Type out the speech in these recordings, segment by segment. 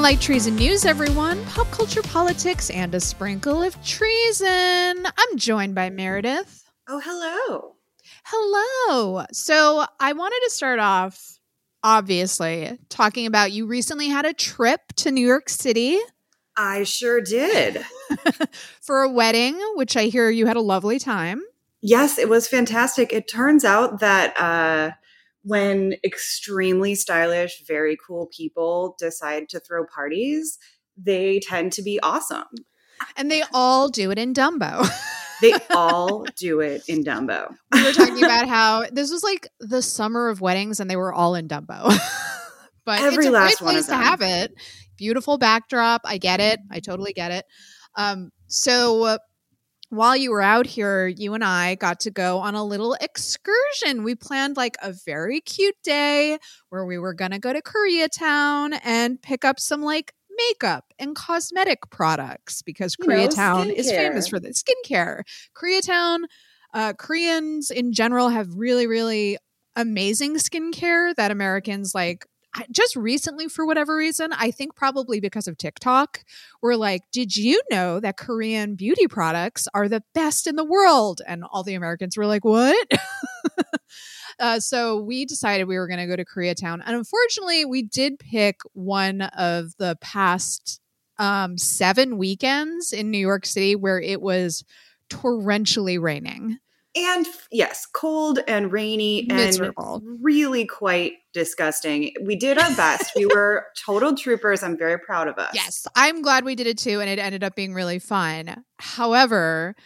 Welcome Light Treason News, everyone. Pop culture, politics, and a sprinkle of treason. I'm joined by Meredith. Oh, hello. Hello. So I wanted to start off, obviously, talking about you recently had a trip to New York City I sure did. for a wedding, which I hear you had a lovely time. Yes, it was fantastic. It turns out that uh, when extremely stylish, very cool people decide to throw parties, they tend to be awesome. And they all do it in Dumbo. They all do it in Dumbo. we were talking about how this was like the summer of weddings and they were all in Dumbo. but Every it's a last great one place to have it. Beautiful backdrop. I get it. I totally get it. Um, so uh, while you were out here, you and I got to go on a little excursion. We planned like a very cute day where we were going to go to Koreatown and pick up some like makeup and cosmetic products because You know, Koreatown is famous for the skincare. Koreatown, uh, Koreans in general have really, really amazing skincare that Americans like. Just recently, for whatever reason, I think probably because of TikTok, we're like, did you know that Korean beauty products are the best in the world? And all the Americans were like, what? uh, so we decided we were going to go to Koreatown. And unfortunately, we did pick one of the past um, seven weekends in New York City where it was torrentially raining. And yes, cold and rainy Miserable. and really quite disgusting. We did our best. we were total troopers. I'm very proud of us. Yes, I'm glad we did it too, and it ended up being really fun. However,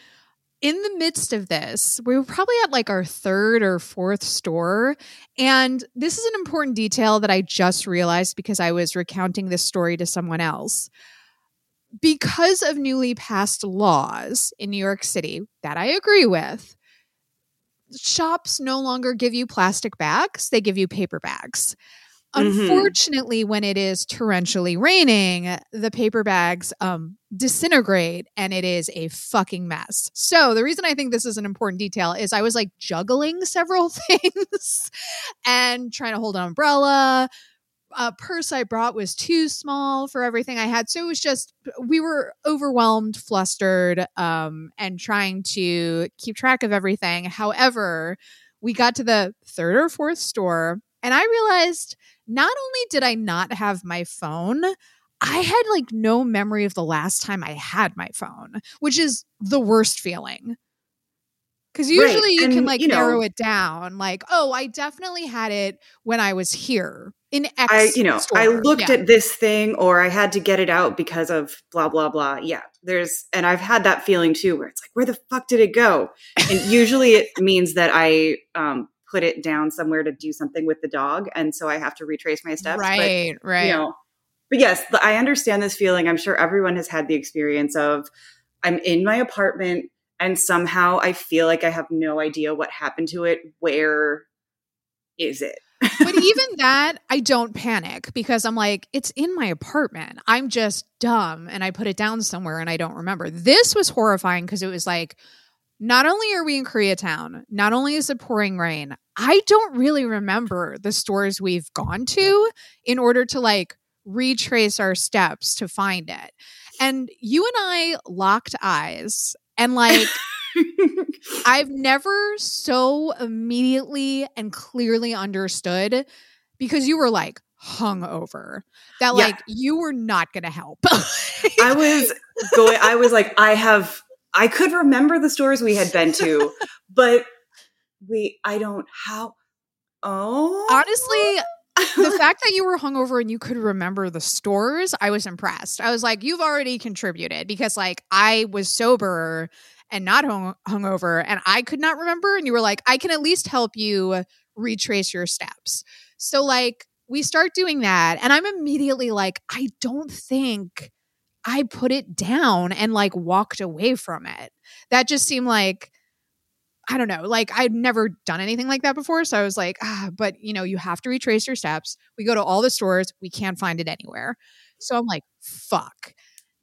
in the midst of this, we were probably at like our third or fourth store. And this is an important detail that I just realized because I was recounting this story to someone else. Because of newly passed laws in New York City that I agree with, shops no longer give you plastic bags, they give you paper bags. Mhm. Unfortunately, when it is torrentially raining, the paper bags um, disintegrate and it is a fucking mess. So, the reason I think this is an important detail is I was like juggling several things and trying to hold an umbrella. A purse I brought was too small for everything I had. So, it was just, we were overwhelmed, flustered, um, and trying to keep track of everything. However, we got to the third or fourth store and I realized not only did I not have my phone, I had like no memory of the last time I had my phone, which is the worst feeling. Because Right, usually you can like you know- narrow it down, like, oh, I definitely had it when I was here in X. I, you know, I looked Yeah. at this thing or I had to get it out because of blah, blah, blah. Yeah. There's, and I've had that feeling too where it's like, where the fuck did it go? And usually it means that I um, put it down somewhere to do something with the dog. And so I have to retrace my steps. But, right, right. you know, but yes, the- I understand this feeling. I'm sure everyone has had the experience of I'm in my apartment and somehow I feel like I have no idea what happened to it. Where is it? But even that, I don't panic because I'm like, it's in my apartment. I'm just dumb and I put it down somewhere and I don't remember. This was horrifying because it was like, not only are we in Koreatown, not only is it pouring rain, I don't really remember the stores we've gone to in order to like retrace our steps to find it. And you and I locked eyes and like, I've never so immediately and clearly understood because you were like hung over that Yeah. like you were not going to help. I was going, I was like, I have, I could remember the stores we had been to, but we, I don't, how, oh. Honestly, the fact that you were hungover and you could remember the stores, I was impressed. I was like, you've already contributed because like I was sober and not hung- hungover and I could not remember. And you were like, I can at least help you retrace your steps. So like we start doing that and I'm immediately like, I don't think I put it down and like walked away from it. That just seemed like I don't know, like I'd never done anything like that before. So I was like, ah, but you know, you have to retrace your steps. We go to all the stores, we can't find it anywhere. So I'm like, fuck.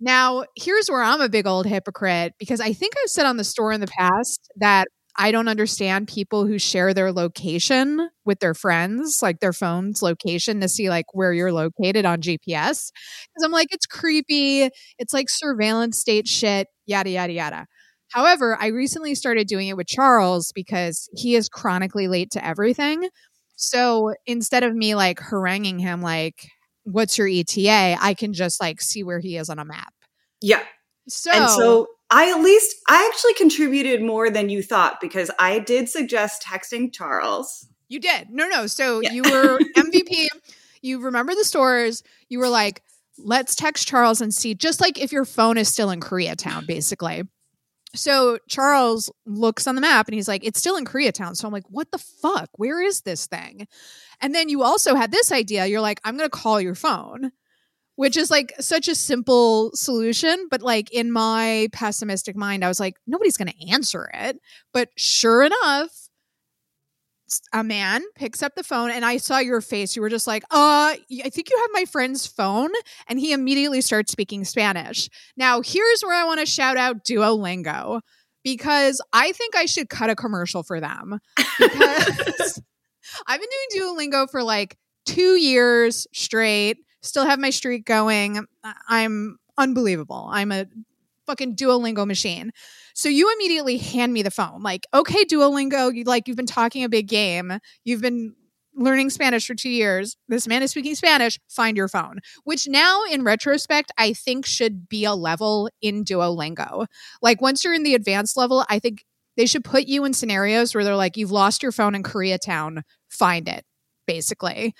Now, here's where I'm a big old hypocrite because I think I've said on the store in the past that I don't understand people who share their location with their friends, like their phone's location to see like where you're located on GPS. Cause I'm like, it's creepy. It's like surveillance state shit, yada, yada, yada. However, I recently started doing it with Charles because he is chronically late to everything. So instead of me like haranguing him, like, what's your ETA? I can just like see where he is on a map. Yeah. So, and so I at least I actually contributed more than you thought because I did suggest texting Charles. you did. No, no. So Yeah. you were MVP. You remember the stores. You were like, let's text Charles and see, just like if your phone is still in Koreatown, basically. So Charles looks on the map and he's like, it's still in Koreatown. So I'm like, what the fuck? Where is this thing? And then you also had this idea. You're like, I'm going to call your phone, which is like such a simple solution. But like in my pessimistic mind, I was like, nobody's going to answer it. But sure enough, a man picks up the phone and I saw your face. You were just like, uh, I think you have my friend's phone. And he immediately starts speaking Spanish. Now, here's where I want to shout out Duolingo because I think I should cut a commercial for them because I've been doing Duolingo for like two years straight, still have my streak going. I'm unbelievable. I'm a fucking Duolingo machine. So you immediately hand me the phone, like, okay, Duolingo, you like you've been talking a big game. You've been learning Spanish for two years. This man is speaking Spanish. Find your phone. Which now, in retrospect, I think should be a level in Duolingo. Like once you're in the advanced level, I think they should put you in scenarios where they're like, you've lost your phone in Koreatown, find it, basically.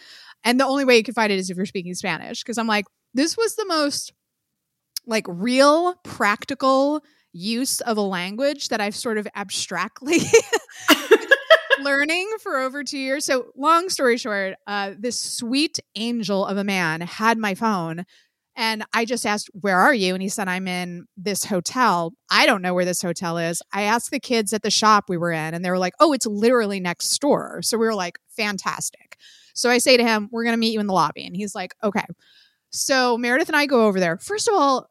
And the only way you can find it is if you're speaking Spanish. Because I'm like, this was the most like real, practical use of a language that I've sort of abstractly learning for over two years. So, long story short, uh, this sweet angel of a man had my phone. And I just asked, Where are you? And he said, I'm in this hotel. I don't know where this hotel is. I asked the kids at the shop we were in, and they were like, Oh, it's literally next door. So we were like, Fantastic. So I say to him, We're going to meet you in the lobby. And he's like, Okay. So Meredith and I go over there. First of all,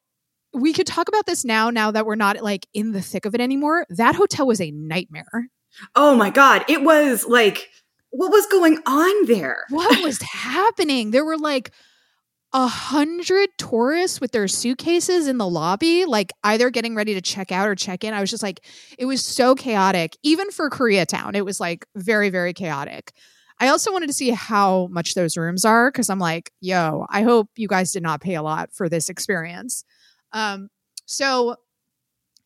we could talk about this now, now that we're not like in the thick of it anymore. That hotel was a nightmare. Oh my god, it was like what was going on there? What was happening? There were like a hundred tourists with their suitcases in the lobby, like either getting ready to check out or check in. I was just like, it was so chaotic. Even for Koreatown, it was like very, very chaotic. I also wanted to see how much those rooms are because I'm like, yo, I hope you guys did not pay a lot for this experience. Um, so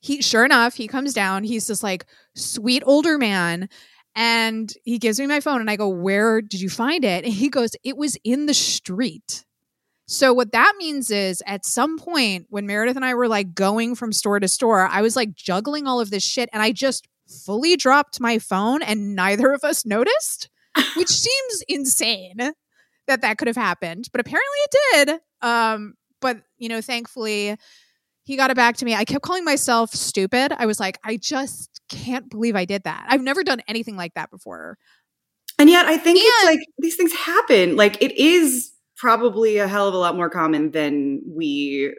he sure enough, he comes down. He's this like sweet older man. And he gives me my phone and I go, Where did you find it? And he goes, It was in the street. So what that means is at some point when Meredith and I were like going from store to store, I was like juggling all of this shit and I just fully dropped my phone and neither of us noticed, which seems insane that that could have happened, but apparently it did. Um but you know, thankfully he got it back to me. I kept calling myself stupid. I was like, I just can't believe I did that. I've never done anything like that before. And yet I think it's like these things happen. Like it is probably a hell of a lot more common than we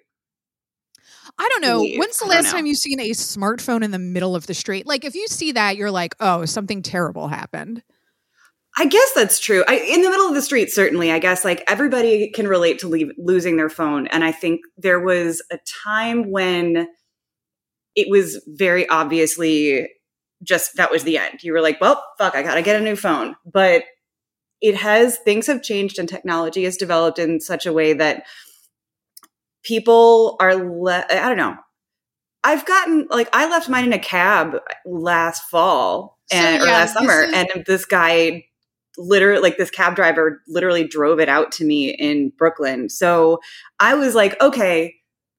I don't know. When's the last know. time you've seen a smartphone in the middle of the street? Like, if you see that, you're like, oh, something terrible happened. I guess that's true. I, in the middle of the street, certainly. I guess like everybody can relate to leave, losing their phone. And I think there was a time when it was very obviously just that was the end. You were like, well, fuck, I got to get a new phone. But it has, things have changed and technology has developed in such a way that people are, le- I don't know. I've gotten, like, I left mine in a cab last fall So, and, or last summer. is- and this guy literally like this cab driver literally drove it out to me in Brooklyn. So I was like, okay,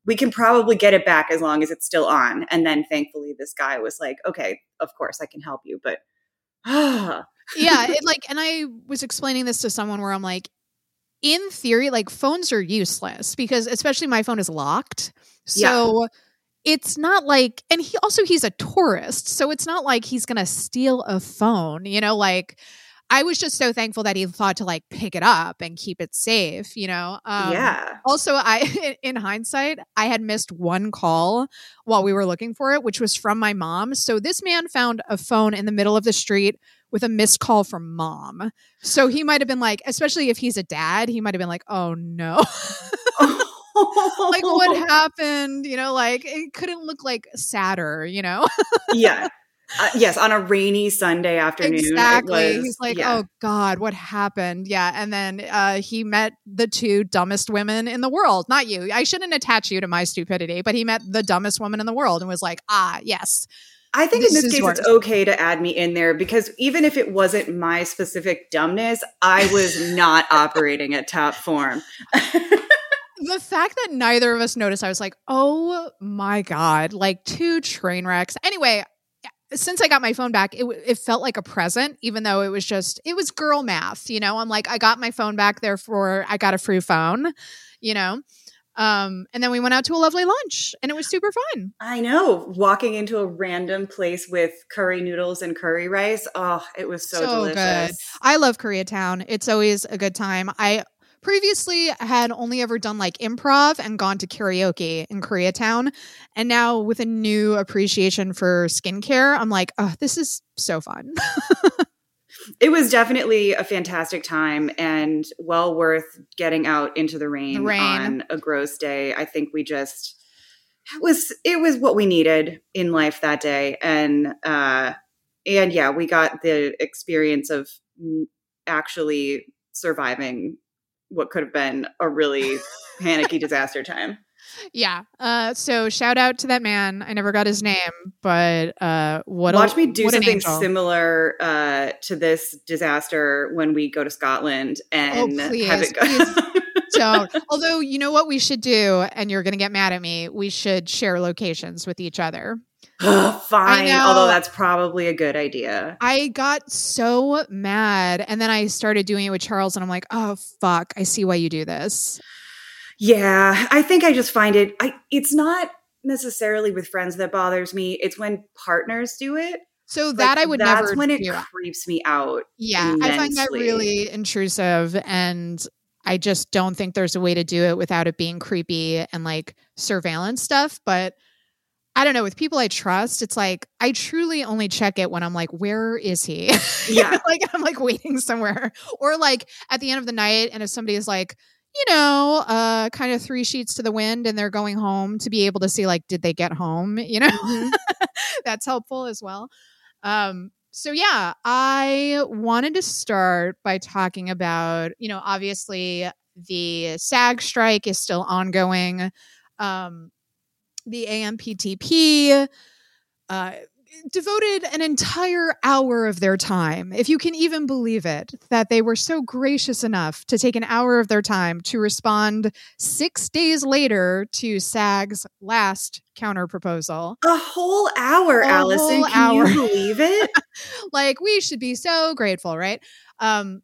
we can probably get it back as long as it's still on. And then thankfully this guy was like, okay, of course I can help you, but ah, yeah, it, like, and I was explaining this to someone where I'm like, in theory, like phones are useless because, especially my phone is locked. So it's not like, and he also he's a tourist, so it's not like he's gonna steal a phone. You know, like I was just so thankful that he thought to like pick it up and keep it safe, you know? Um, yeah. Also, I, in hindsight, I had missed one call while we were looking for it, which was from my mom. So this man found a phone in the middle of the street with a missed call from mom. So he might have been like, especially if he's a dad, he might have been like, oh no. like what happened? You know, like it couldn't look like sadder, you know? yeah. Uh, yes, on a rainy Sunday afternoon. Exactly. Was, He's like, yeah. oh God, what happened? Yeah. And then uh, he met the two dumbest women in the world. Not you. I shouldn't attach you to my stupidity, but he met the dumbest woman in the world and was like, ah, yes. I think This in this case, worse. it's okay to add me in there because even if it wasn't my specific dumbness, I was not operating at top form. The fact that neither of us noticed, I was like, oh my God, like two train wrecks. Anyway, since I got my phone back, it, it felt like a present, even though it was just, it was girl math, you know? I'm like, I got my phone back, therefore I got a free phone, you know? Um, and then we went out to a lovely lunch and it was super fun. I know. Walking into a random place with curry noodles and curry rice. Oh, it was so, So good. delicious. I love Koreatown. It's always a good time. I previously had only ever done like improv and gone to karaoke in Koreatown. And now with a new appreciation for skincare, I'm like, oh, this is so fun. It was definitely a fantastic time and well worth getting out into the rain, The rain. on a gross day. I think we just it was it was what we needed in life that day and uh and yeah, we got the experience of actually surviving what could have been a really panicky disaster time. yeah. Uh, so shout out to that man. I never got his name, but uh, what a- Watch me do something angel. similar uh, to this disaster when we go to Scotland and have Oh, please, it go. Don't. Although you know what we should do, and you're going to get mad at me. We should share locations with each other. Fine, although that's probably a good idea. I got so mad, and then I started doing it with Charles, and I'm like, oh fuck, I see why you do this. Yeah, I think I just find it. I it's not necessarily with friends that bothers me. It's when partners do it. So Like, that I would not- that's never when it creeps me out. Yeah, I find that really intrusive, and I just don't think there's a way to do it without it being creepy and like surveillance stuff. But I don't know. With people I trust, it's like I truly only check it when I'm like, where is he? Yeah. like I'm like waiting somewhere, or like at the end of the night, and if somebody is like. You know, uh, kind of three sheets to the wind, and they're going home to be able to see, like, did they get home? You know, Mhm. that's helpful as well. Um, so yeah, I wanted to start by talking about, you know, obviously the SAG strike is still ongoing. Um, the AMPTP uh, devoted an entire hour of their time, if you can even believe it, that they were so gracious enough to take an hour of their time to respond six days later to SAG's last counter proposal. A whole hour, A Allison. whole Can hour. you believe it? like we should be so grateful right um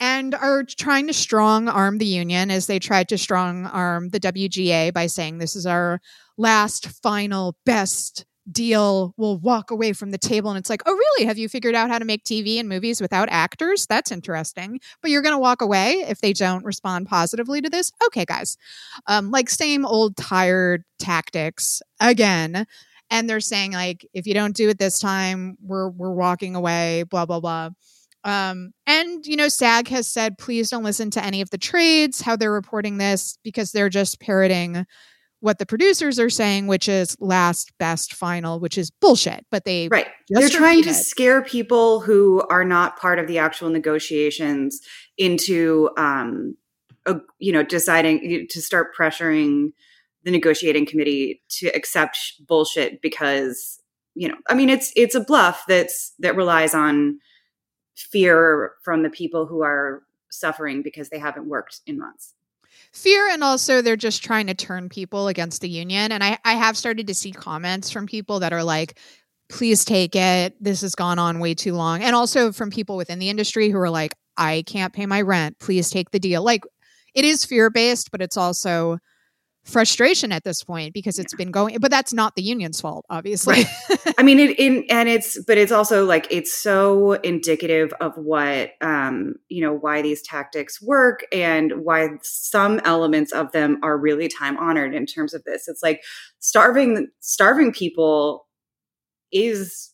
and are trying to strong arm the union as they tried to strong arm the WGA by saying this is our last final best deal we'll walk away from the table. And it's like oh really? Have you figured out how to make TV and movies without actors? That's interesting. But you're going to walk away if they don't respond positively to this? Okay guys. Um like same old tired tactics again. And they're saying like if you don't do it this time we're we're walking away blah blah blah. Um and you know sag has said please don't listen to any of the trades how they're reporting this because they're just parroting what the producers are saying which is last best final which is bullshit but they right, they're trying to it. scare people who are not part of the actual negotiations into, um, a, you know, deciding to start pressuring the negotiating committee to accept sh- bullshit because, you know, I mean, it's it's a bluff that's that relies on fear from the people who are suffering because they haven't worked in months. Fear and also they're just trying to turn people against the union. And I, I have started to see comments from people that are like please take it. This has gone on way too long. And also from people within the industry who are like i can't pay my rent. Please take the deal. Like it is fear based but it's also frustration at this point because it's been going but that's not the union's fault obviously. Right. i mean it in and it's but it's also like it's so indicative of what um you know why these tactics work and why some elements of them are really time honored in terms of this. It's like starving starving people is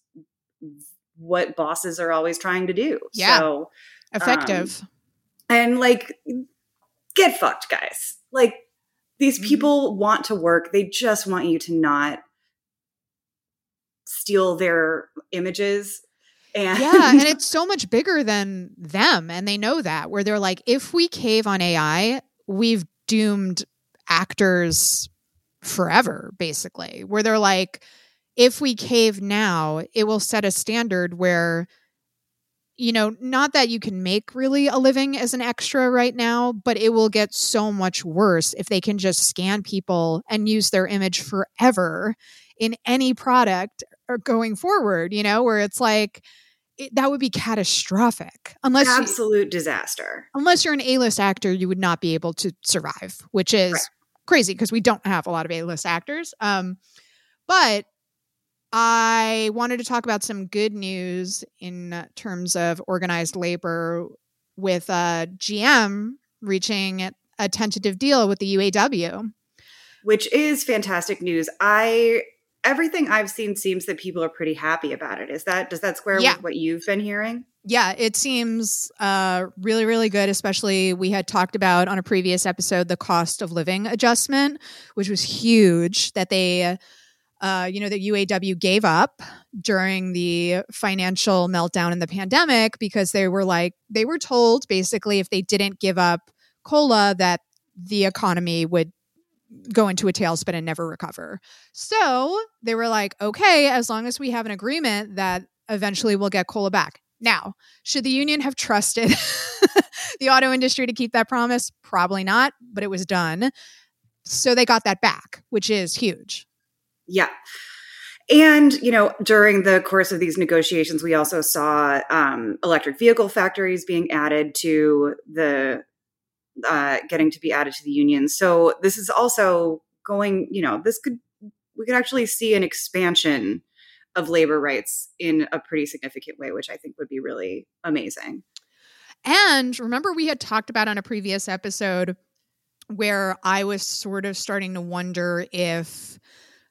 what bosses are always trying to do. Yeah. So effective. um, and like get fucked guys. Like these Mm-hmm. people want to work. They just want you to not steal their images. And yeah and it's so much bigger than them and they know that where they're like if we cave on ai we've doomed actors forever basically where they're like if we cave now it will set a standard where you know not that you can make really a living as an extra right now but it will get so much worse if they can just scan people and use their image forever in any product or going forward you know where it's like it, that would be catastrophic unless you, absolute disaster. unless you're an A-list actor you would not be able to survive which is Right. crazy because we don't have a lot of A-list actors um but I wanted to talk about some good news in terms of organized labor with uh, GM reaching a tentative deal with the UAW. Which is fantastic news. I everything I've seen seems that people are pretty happy about it. Is that does that square Yeah. with what you've been hearing? Yeah, it seems uh, really, really good. Especially, we had talked about on a previous episode the cost of living adjustment, which was huge that they, uh, you know, the UAW gave up during the financial meltdown in the pandemic because they were like, they were told basically if they didn't give up COLA, that the economy would go into a tailspin and never recover. So they were like, okay, as long as we have an agreement that eventually we'll get COLA back. Now, should the union have trusted the auto industry to keep that promise? Probably not, but it was done. So they got that back, which is huge. Yeah. And, you know, during the course of these negotiations, we also saw um, electric vehicle factories being added to the, uh, getting to be added to the union. So this is also going, you know, this could, we could actually see an expansion of labor rights in a pretty significant way, which I think would be really amazing. And remember, we had talked about on a previous episode where I was sort of starting to wonder if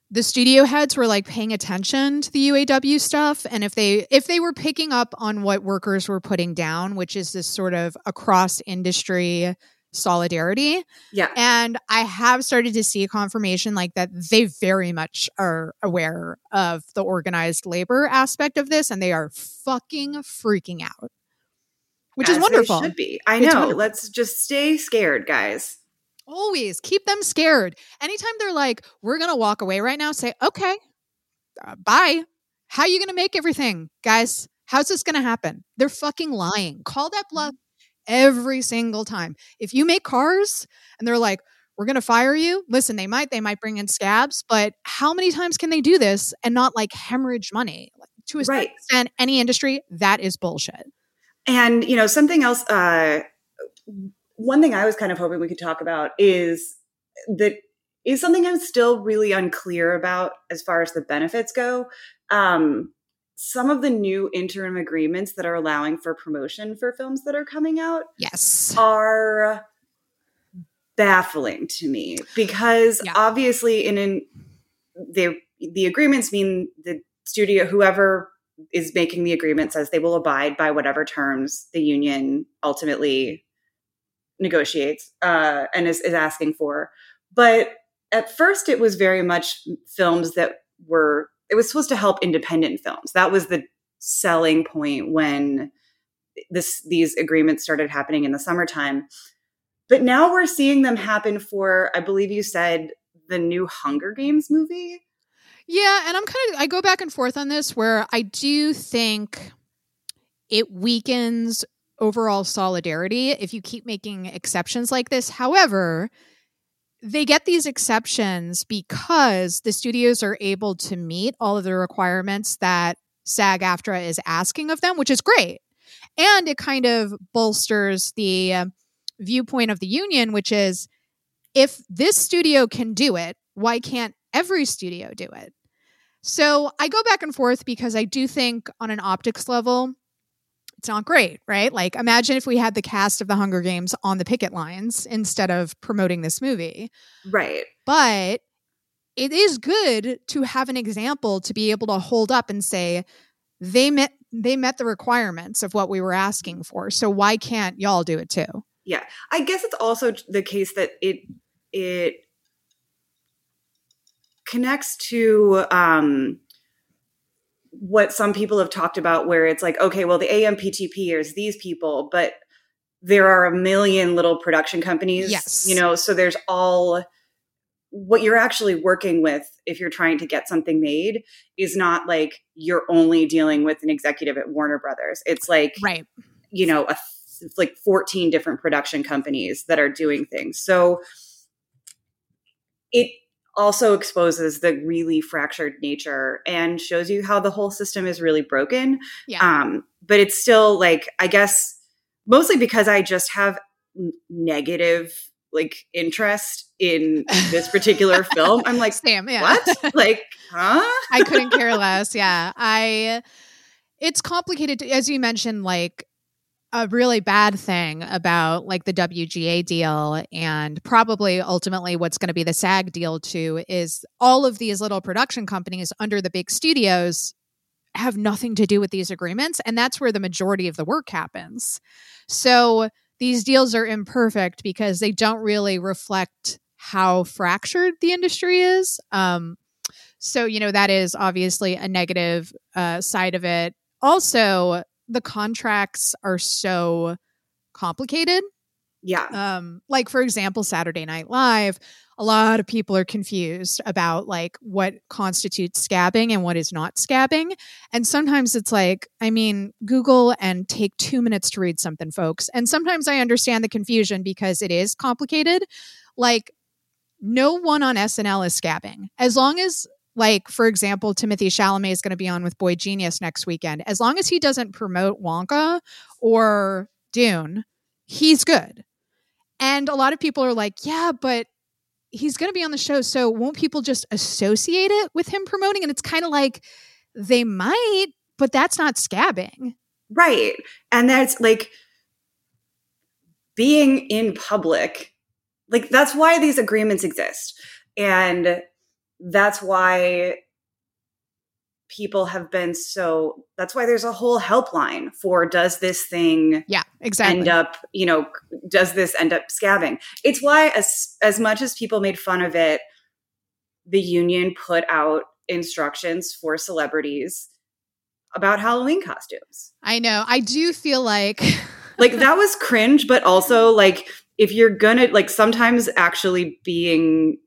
the studio heads were like paying attention to the UAW stuff and if they if they were picking up on what workers were putting down, which is this sort of across industry solidarity. Yeah. And I have started to see confirmation like that they very much are aware of the organized labor aspect of this and they are fucking freaking out. Which is As they wonderful. Should be. I It's know. wonderful. Let's just stay scared, guys. Always keep them scared. Anytime they're like, we're going to walk away right now, say, okay, uh, bye. How you going to make everything? Guys, how's this going to happen? They're fucking lying. Call that bluff every single time. If you make cars and they're like, we're going to fire you, listen, they might, they might bring in scabs, but how many times can they do this and not like hemorrhage money? Like, to a certain Right. extent, any industry, that is bullshit. And you know, something else. Uh, one thing I was kind of hoping we could talk about is that is something I'm still really unclear about as far as the benefits go. Um, some of the new interim agreements that are allowing for promotion for films that are coming out Yes. are baffling to me because Yeah. obviously in an the the agreements mean the studio whoever is making the agreement says they will abide by whatever terms the union ultimately negotiates uh, and is, is asking for. But at first it was very much films that were it was supposed to help independent films. That was the selling point when this these agreements started happening in the summertime. But now we're seeing them happen for i believe you said the new hunger games movie? Yeah, and I'm kind of I go back and forth on this where I do think it weakens overall solidarity if you keep making exceptions like this. However, they get these exceptions because the studios are able to meet all of the requirements that SAG AFTRA is asking of them, which is great. And it kind of bolsters the uh, viewpoint of the union, which is if this studio can do it, why can't every studio do it? So I go back and forth because I do think on an optics level, it's not great, right? Like imagine if we had the cast of the Hunger Games on the picket lines instead of promoting this movie. Right. But it is good to have an example to be able to hold up and say they met they met the requirements of what we were asking for. So why can't y'all do it too? Yeah. I guess it's also the case that it it connects to um what some people have talked about where it's like okay well the amptp is these people but there are a million little production companies Yes. you know so there's all what you're actually working with if you're trying to get something made is not like you're only dealing with an executive at warner brothers it's like Right. you know a, like 14 different production companies that are doing things so it also exposes the really fractured nature and shows you how the whole system is really broken Yeah. um but it's still like i guess mostly because i just have negative like interest in this particular film i'm like Sam, yeah. what like huh I couldn't care less. Yeah. I it's complicated to, as you mentioned like a really bad thing about like the WGA deal and probably ultimately what's going to be the SAG deal too is all of these little production companies under the big studios have nothing to do with these agreements and that's where the majority of the work happens. So these deals are imperfect because they don't really reflect how fractured the industry is. Um, so, you know, that is obviously a negative uh, side of it. Also, the contracts are so complicated. yeah Um, like, for example, Saturday Night Live, a lot of people are confused about like what constitutes scabbing and what is not scabbing. And sometimes it's like, I mean, Google and take two minutes to read something, folks. And sometimes I understand the confusion because it is complicated. Like, no one on SNL is scabbing. As long as, like, for example, Timothée Chalamet is going to be on with boygenius next weekend. As long as he doesn't promote Wonka or Dune, he's good. And a lot of people are like, yeah, but he's going to be on the show. So won't people just associate it with him promoting? And it's kind of like they might, but that's not scabbing. Right. And that's like being in public. Like that's why these agreements exist. And that's why people have been so that's why there's a whole helpline for does this thing Yeah, exactly. end up, you know, does this end up scabbing? It's why as as much as people made fun of it, the union put out instructions for celebrities about Halloween costumes. I know. I do feel like like that was cringe but also like if you're gonna like sometimes actually being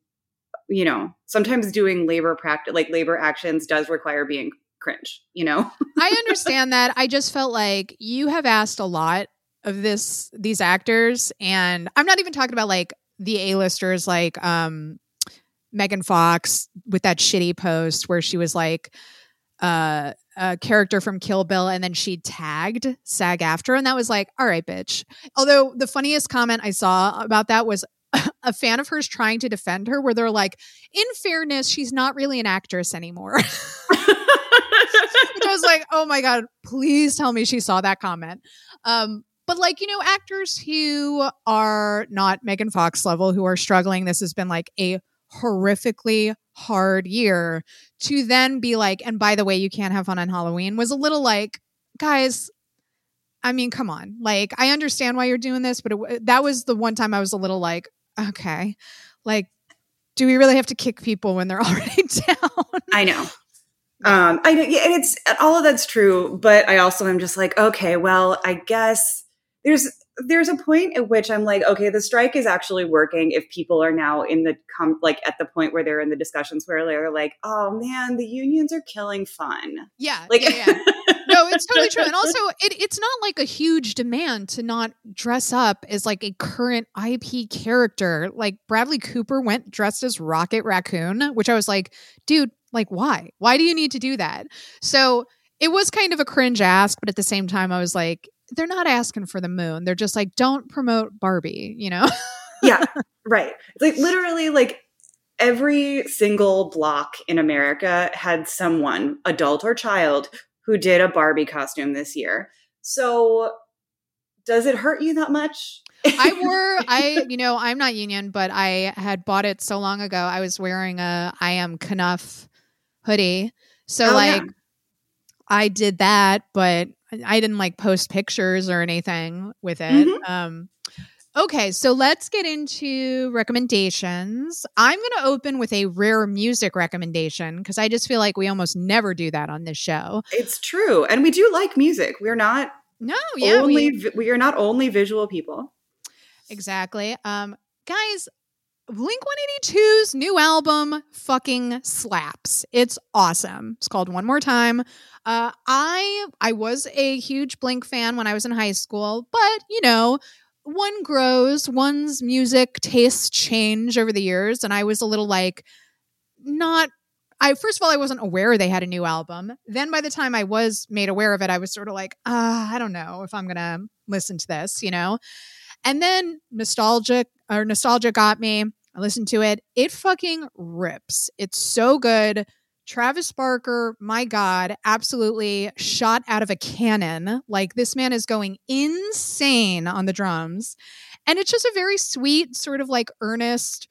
you know sometimes doing labor practice like labor actions does require being cringe you know I understand that. I just felt like you have asked a lot of this these actors and I'm not even talking about like the A-listers like um Megan Fox with that shitty post where she was like uh a character from Kill Bill and then she tagged SAG-AFTRA and that was like all right bitch. Although the funniest comment I saw about that was a fan of hers trying to defend her where they're like in fairness she's not really an actress anymore. Which I was like, oh my God, please tell me she saw that comment. Um, but like, you know, actors who are not Megan Fox level, who are struggling, this has been like a horrifically hard year to then be like, and by the way, you can't have fun on Halloween was a little like, guys, I mean, come on. Like, I understand why you're doing this, but it, that was the one time I was a little like, okay, like, do we really have to kick people when they're already down? i know um i know yeah, and it's all of that's true but i also am just like okay well i guess there's there's a point at which i'm like okay the strike is actually working if people are now in the com- like at the point where they're in the discussions where they're like oh man the unions are killing fun Yeah. like yeah, yeah. no, it's totally true. And also, it, it's not like a huge demand to not dress up as like a current IP character. Like Bradley Cooper went dressed as Rocket Raccoon, which I was like, dude, like, why? Why do you need to do that? So it was kind of a cringe ask, but at the same time, I was like, they're not asking for the moon. They're just like, don't promote Barbie, you know? yeah Right. Like literally like every single block in America had someone, adult or child, who did a Barbie costume this year. So does it hurt you that much? I wore I you know I'm not union but I had bought it so long ago I was wearing a I am Kenough hoodie so oh, like yeah. I did that but I didn't like post pictures or anything with it mm-hmm. um Okay, so let's get into recommendations. I'm going to open with a rare music recommendation because I just feel like we almost never do that on this show. It's true. And we do like music. We're not No, yeah. Only we, we are not only visual people. Exactly. Um guys, Blink 182's new album fucking slaps. It's awesome. It's called One More Time. Uh, I I was a huge Blink fan when I was in high school, but you know, one grows, one's music tastes change over the years. And I was a little like, not I first of all I wasn't aware they had a new album. Then by the time I was made aware of it, I was sort of like, ah, I don't know if I'm gonna listen to this, you know. And then nostalgic or nostalgia got me. I listened to it. It fucking rips. It's so good. Travis Barker, my God, absolutely shot out of a cannon. Like this man is going insane on the drums. And it's just a very sweet, sort of like earnest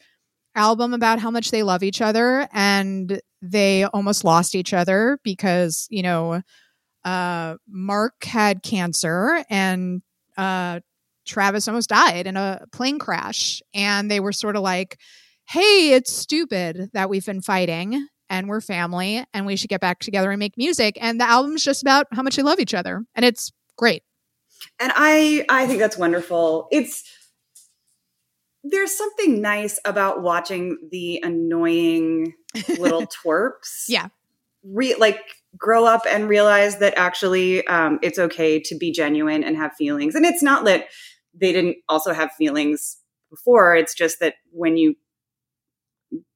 album about how much they love each other and they almost lost each other because, you know, uh, Mark had cancer and uh, Travis almost died in a plane crash. And they were sort of like, hey, it's stupid that we've been fighting and we're family and we should get back together and make music. And the album's just about how much they love each other. And it's great. And I I think that's wonderful. It's there's something nice about watching the annoying little twerps. Yeah. Re- like grow up and realize that actually um, it's okay to be genuine and have feelings. And it's not that they didn't also have feelings before. It's just that when you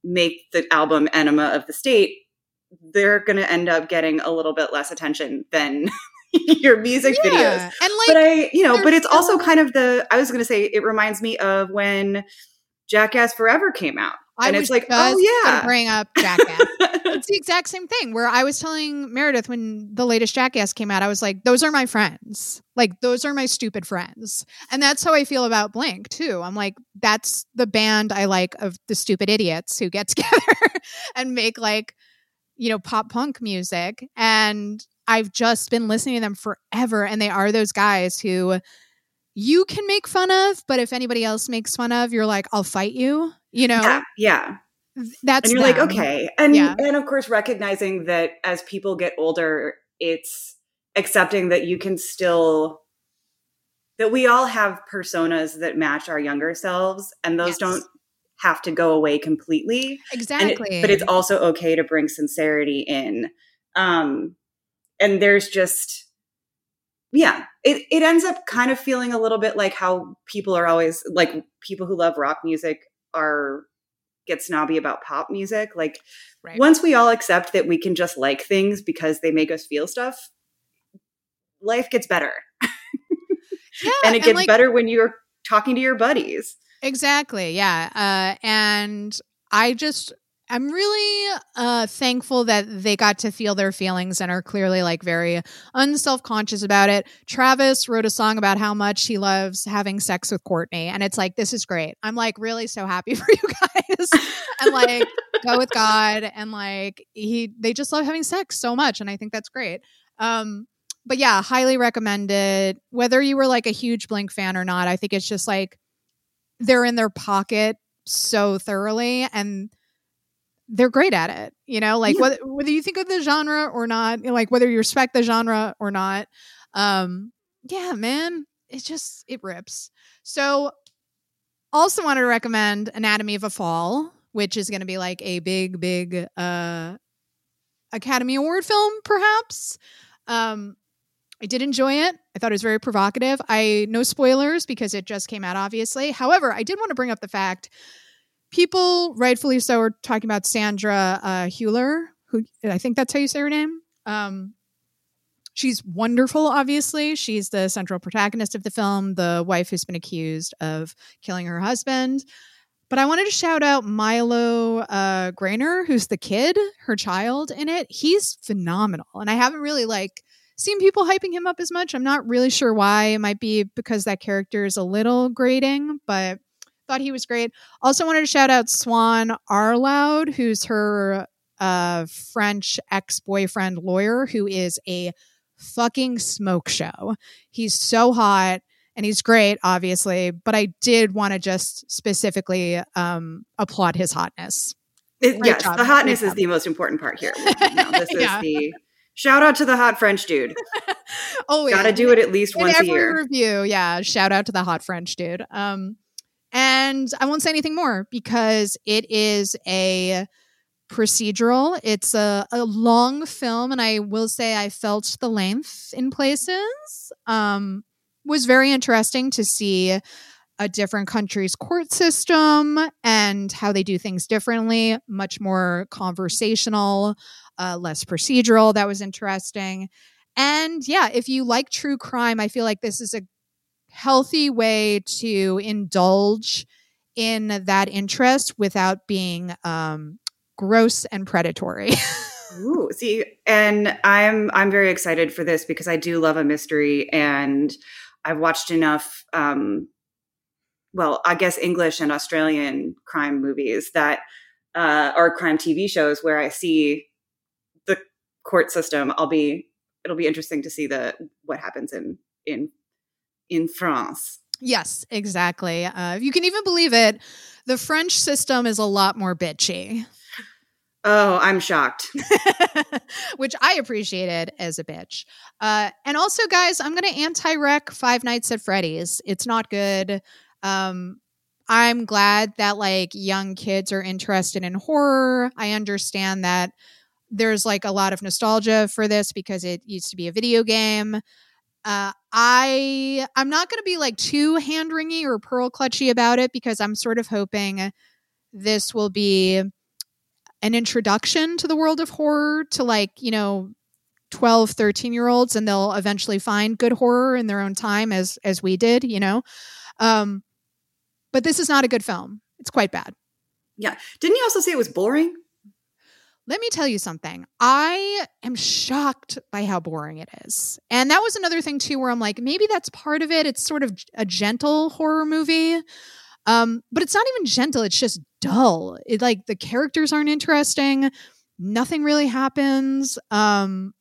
make the album enema of the state they're going to end up getting a little bit less attention than your music yeah. videos and like but i you know but it's also kind of the i was going to say it reminds me of when jackass forever came out I and it's like, oh yeah, bring up Jackass. it's the exact same thing. Where I was telling Meredith when the latest Jackass came out, I was like, those are my friends. Like those are my stupid friends, and that's how I feel about Blink too. I'm like, that's the band I like of the stupid idiots who get together and make like, you know, pop punk music. And I've just been listening to them forever, and they are those guys who you can make fun of, but if anybody else makes fun of, you're like, I'll fight you you know yeah, yeah. that's and you're them. like okay and yeah. and of course recognizing that as people get older it's accepting that you can still that we all have personas that match our younger selves and those yes. don't have to go away completely exactly it, but it's also okay to bring sincerity in um and there's just yeah it, it ends up kind of feeling a little bit like how people are always like people who love rock music are get snobby about pop music. Like right. once we all accept that we can just like things because they make us feel stuff, life gets better. yeah, and it gets and like, better when you're talking to your buddies. Exactly. Yeah. Uh, and I just I'm really uh, thankful that they got to feel their feelings and are clearly like very unself conscious about it. Travis wrote a song about how much he loves having sex with Courtney, and it's like this is great. I'm like really so happy for you guys, and like go with God, and like he they just love having sex so much, and I think that's great. Um, but yeah, highly recommended. Whether you were like a huge Blink fan or not, I think it's just like they're in their pocket so thoroughly and they're great at it you know like yeah. whether whether you think of the genre or not like whether you respect the genre or not um yeah man it just it rips so also wanted to recommend anatomy of a fall which is going to be like a big big uh academy award film perhaps um I did enjoy it. I thought it was very provocative. I no spoilers because it just came out obviously. However, I did want to bring up the fact people, rightfully so, are talking about Sandra uh, Hüller, who I think that's how you say her name. Um, she's wonderful, obviously. She's the central protagonist of the film, the wife who's been accused of killing her husband. But I wanted to shout out Milo uh, Graner, who's the kid, her child in it. He's phenomenal, and I haven't really like seen people hyping him up as much. I'm not really sure why. It might be because that character is a little grating, but thought he was great. Also wanted to shout out Swann Arlaud, who's her uh, French ex boyfriend lawyer, who is a fucking smoke show. He's so hot and he's great, obviously, but I did want to just specifically um, applaud his hotness. It, yes, job. the hotness is the most important part here. No, this is yeah. the shout out to the hot French dude. oh, got to do it at least once a year. Review, yeah. Shout out to the hot French dude. Um, and I won't say anything more because it is a procedural. It's a, a long film, and I will say I felt the length in places. Um, was very interesting to see a different country's court system and how they do things differently, much more conversational, uh, less procedural. That was interesting. And yeah, if you like true crime, I feel like this is a healthy way to indulge in that interest without being um, gross and predatory. Ooh, see, and I'm I'm very excited for this because I do love a mystery, and I've watched enough. Um, well, I guess English and Australian crime movies that uh, or crime TV shows where I see the court system. I'll be it'll be interesting to see the what happens in in in France. Yes, exactly. Uh, you can even believe it. The French system is a lot more bitchy. Oh, I'm shocked. Which I appreciated as a bitch. Uh, and also, guys, I'm going to anti rec Five Nights at Freddy's. It's not good. Um, I'm glad that like young kids are interested in horror. I understand that there's like a lot of nostalgia for this because it used to be a video game. Uh, I I'm not going to be like too hand wringy or pearl clutchy about it because I'm sort of hoping this will be an introduction to the world of horror to like you know 12 13 year olds and they'll eventually find good horror in their own time as as we did you know? Um but this is not a good film. It's quite bad. Yeah. Didn't you also say it was boring let me tell you something. I am shocked by how boring it is. And that was another thing too where I'm like maybe that's part of it. It's sort of a gentle horror movie. Um but it's not even gentle, it's just dull. It like the characters aren't interesting. Nothing really happens. Um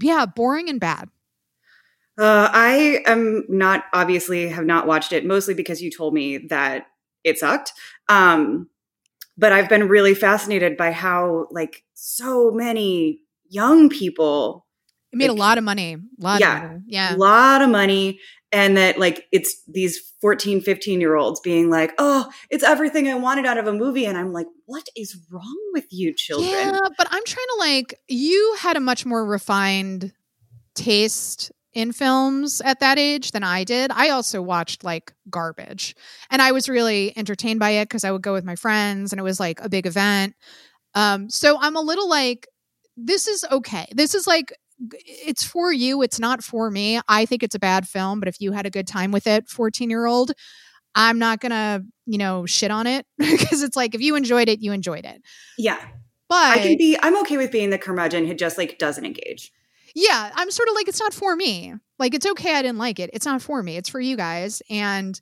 yeah, boring and bad. Uh I am not obviously have not watched it mostly because you told me that it sucked. Um but I've been really fascinated by how like so many young people it made like, a lot of money. A lot yeah, of money. Yeah. A lot of money. And that like it's these 14, 15 year olds being like, oh, it's everything I wanted out of a movie. And I'm like, what is wrong with you children? Yeah, but I'm trying to like, you had a much more refined taste in films at that age than I did. I also watched like garbage and I was really entertained by it because I would go with my friends and it was like a big event. Um, so I'm a little like, this is okay. This is like, it's for you. It's not for me. I think it's a bad film, but if you had a good time with it, 14 year old, I'm not gonna, you know, shit on it because it's like if you enjoyed it, you enjoyed it. Yeah. But I can be, I'm okay with being the curmudgeon who just like doesn't engage. Yeah, I'm sort of like, it's not for me. Like, it's okay. I didn't like it. It's not for me. It's for you guys. And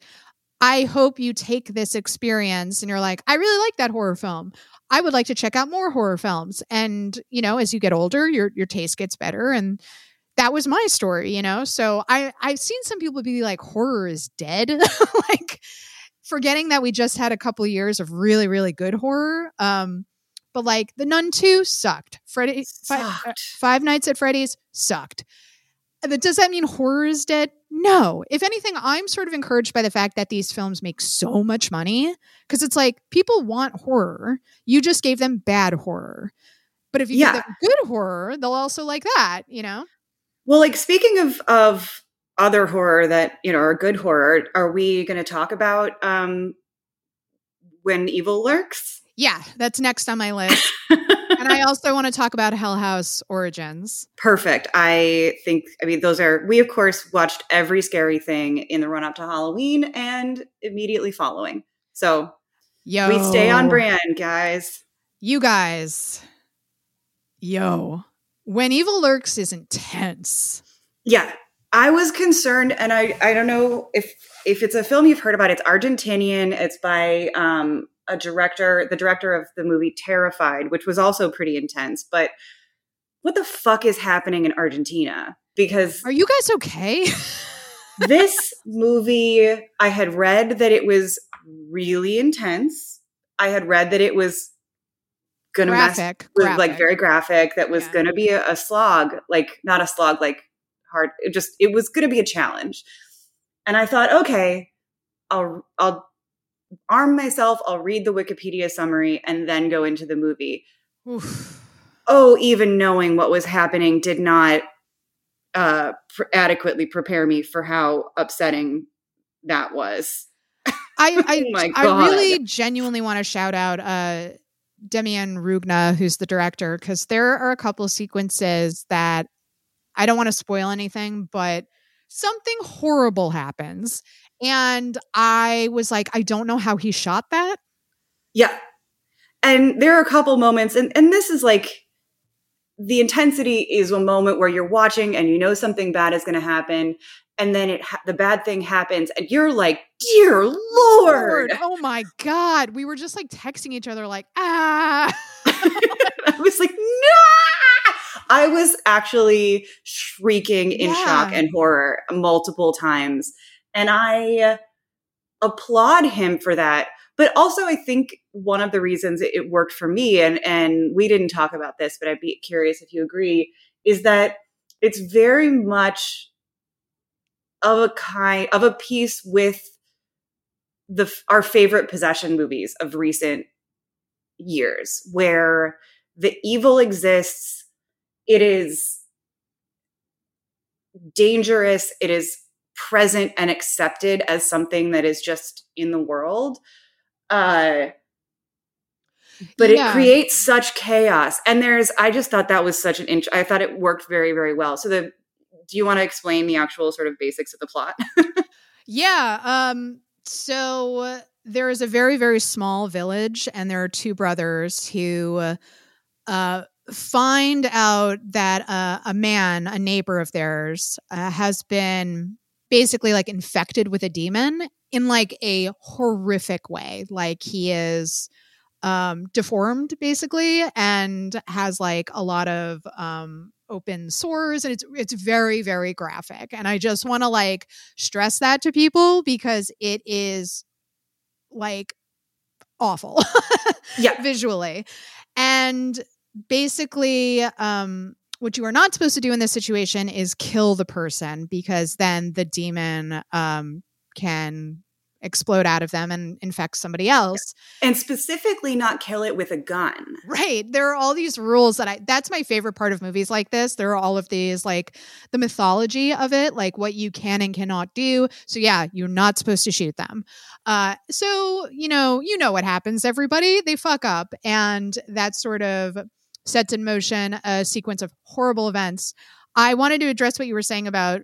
I hope you take this experience and you're like, I really like that horror film. I would like to check out more horror films. And, you know, as you get older, your your taste gets better. And that was my story, you know? So I, I've seen some people be like, horror is dead. like forgetting that we just had a couple years of really, really good horror. Um, but like The Nun 2 sucked. Freddy sucked. Five, uh, five Nights at Freddy's sucked. Does that mean horror is dead? No. If anything, I'm sort of encouraged by the fact that these films make so much money because it's like people want horror. You just gave them bad horror. But if you yeah. give them good horror, they'll also like that, you know? Well, like speaking of of other horror that, you know, are good horror, are we going to talk about um when evil lurks? Yeah, that's next on my list. and I also want to talk about Hell House Origins. Perfect. I think, I mean, those are, we of course watched every scary thing in the run up to Halloween and immediately following. So, Yo. We stay on brand, guys. You guys. Yo. When Evil Lurks is intense. Yeah. I was concerned, and I, I don't know if if it's a film you've heard about. It's Argentinian. It's by um, a director, the director of the movie Terrified, which was also pretty intense. But what the fuck is happening in Argentina? Because Are you guys okay? this movie, I had read that it was really intense. I had read that it was gonna mess graphic. graphic. like very graphic. That was Yeah. gonna be a, a slog, like not a slog, like hard. It just it was gonna be a challenge. And I thought, okay, I'll I'll arm myself. I'll read the Wikipedia summary and then go into the movie. Oof. Oh, even knowing what was happening did not uh, pr- adequately prepare me for how upsetting that was. I I, Oh my I really genuinely want to shout out uh Demian Rugna, who's the director, because there are a couple sequences that I don't want to spoil anything, but something horrible happens. And I was like, I don't know how he shot that. Yeah. And there are a couple moments, and, and this is like the intensity is a moment where you're watching and you know something bad is going to happen. And then it ha- the bad thing happens, and you're like, "Dear Lord!" Oh my God. We were just like texting each other, like, ah. I was like, "No!" I was actually shrieking in Yeah. shock and horror multiple times, and I applaud him for that. But also, I think one of the reasons it- worked for me, and and we didn't talk about this, but I'd be curious if you agree, is that it's very much of a kind of a piece with the our favorite possession movies of recent years, where the evil exists. It is dangerous. It is present and accepted as something that is just in the world. Uh, but Yeah. it creates such chaos. And there's, I just thought that was such an inch. I thought it worked very, very well. So the, do you want to explain the actual sort of basics of the plot? Yeah. Um, so there is a very, very small village, and there are two brothers who uh, find out that uh, a man, a neighbor of theirs, uh, has been basically like infected with a demon in like a horrific way. Like he is um deformed basically and has like a lot of um open sores and it's it's very very graphic and i just want to like stress that to people because it is like awful Yeah. visually and basically um what you are not supposed to do in this situation is kill the person because then the demon um can explode out of them and infect somebody else and specifically not kill it with a gun. Right. There are all these rules that I that's my favorite part of movies like this. There are all of these like the mythology of it, like what you can and cannot do. So yeah, you're not supposed to shoot them. Uh so, you know, you know what happens everybody. They fuck up and that sort of sets in motion a sequence of horrible events. I wanted to address what you were saying about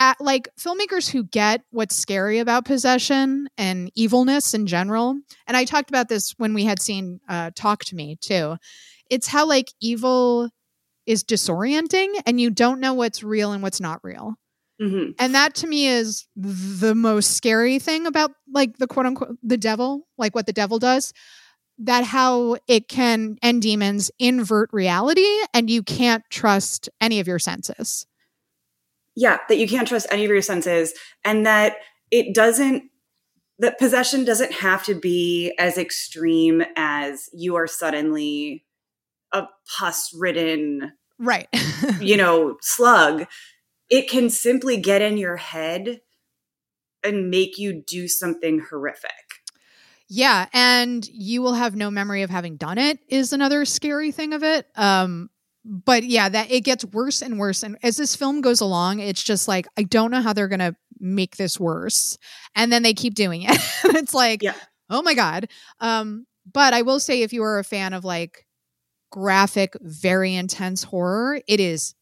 at, like filmmakers who get what's scary about possession and evilness in general. And i talked about this when we had seen uh, talk to me too. It's how like evil is disorienting and you don't know what's real and what's not real. Hmm and that to me is the most scary thing about like the quote unquote the devil like what the devil does that how it can and demons invert reality and you can't trust any of your senses Yeah, that you can't trust any of your senses, and that it doesn't. That possession doesn't have to be as extreme as you are suddenly a pus-ridden, right you know, slug. It can simply get in your head and make you do something horrific. Yeah, and you will have no memory of having done it is another scary thing of it. Um but yeah, that it gets worse and worse and as this film goes along, it's just like I don't know how they're going to make this worse. And then they keep doing it. it's like, Yeah. "Oh my god." Um but I will say if you are a fan of like graphic, very intense horror, it is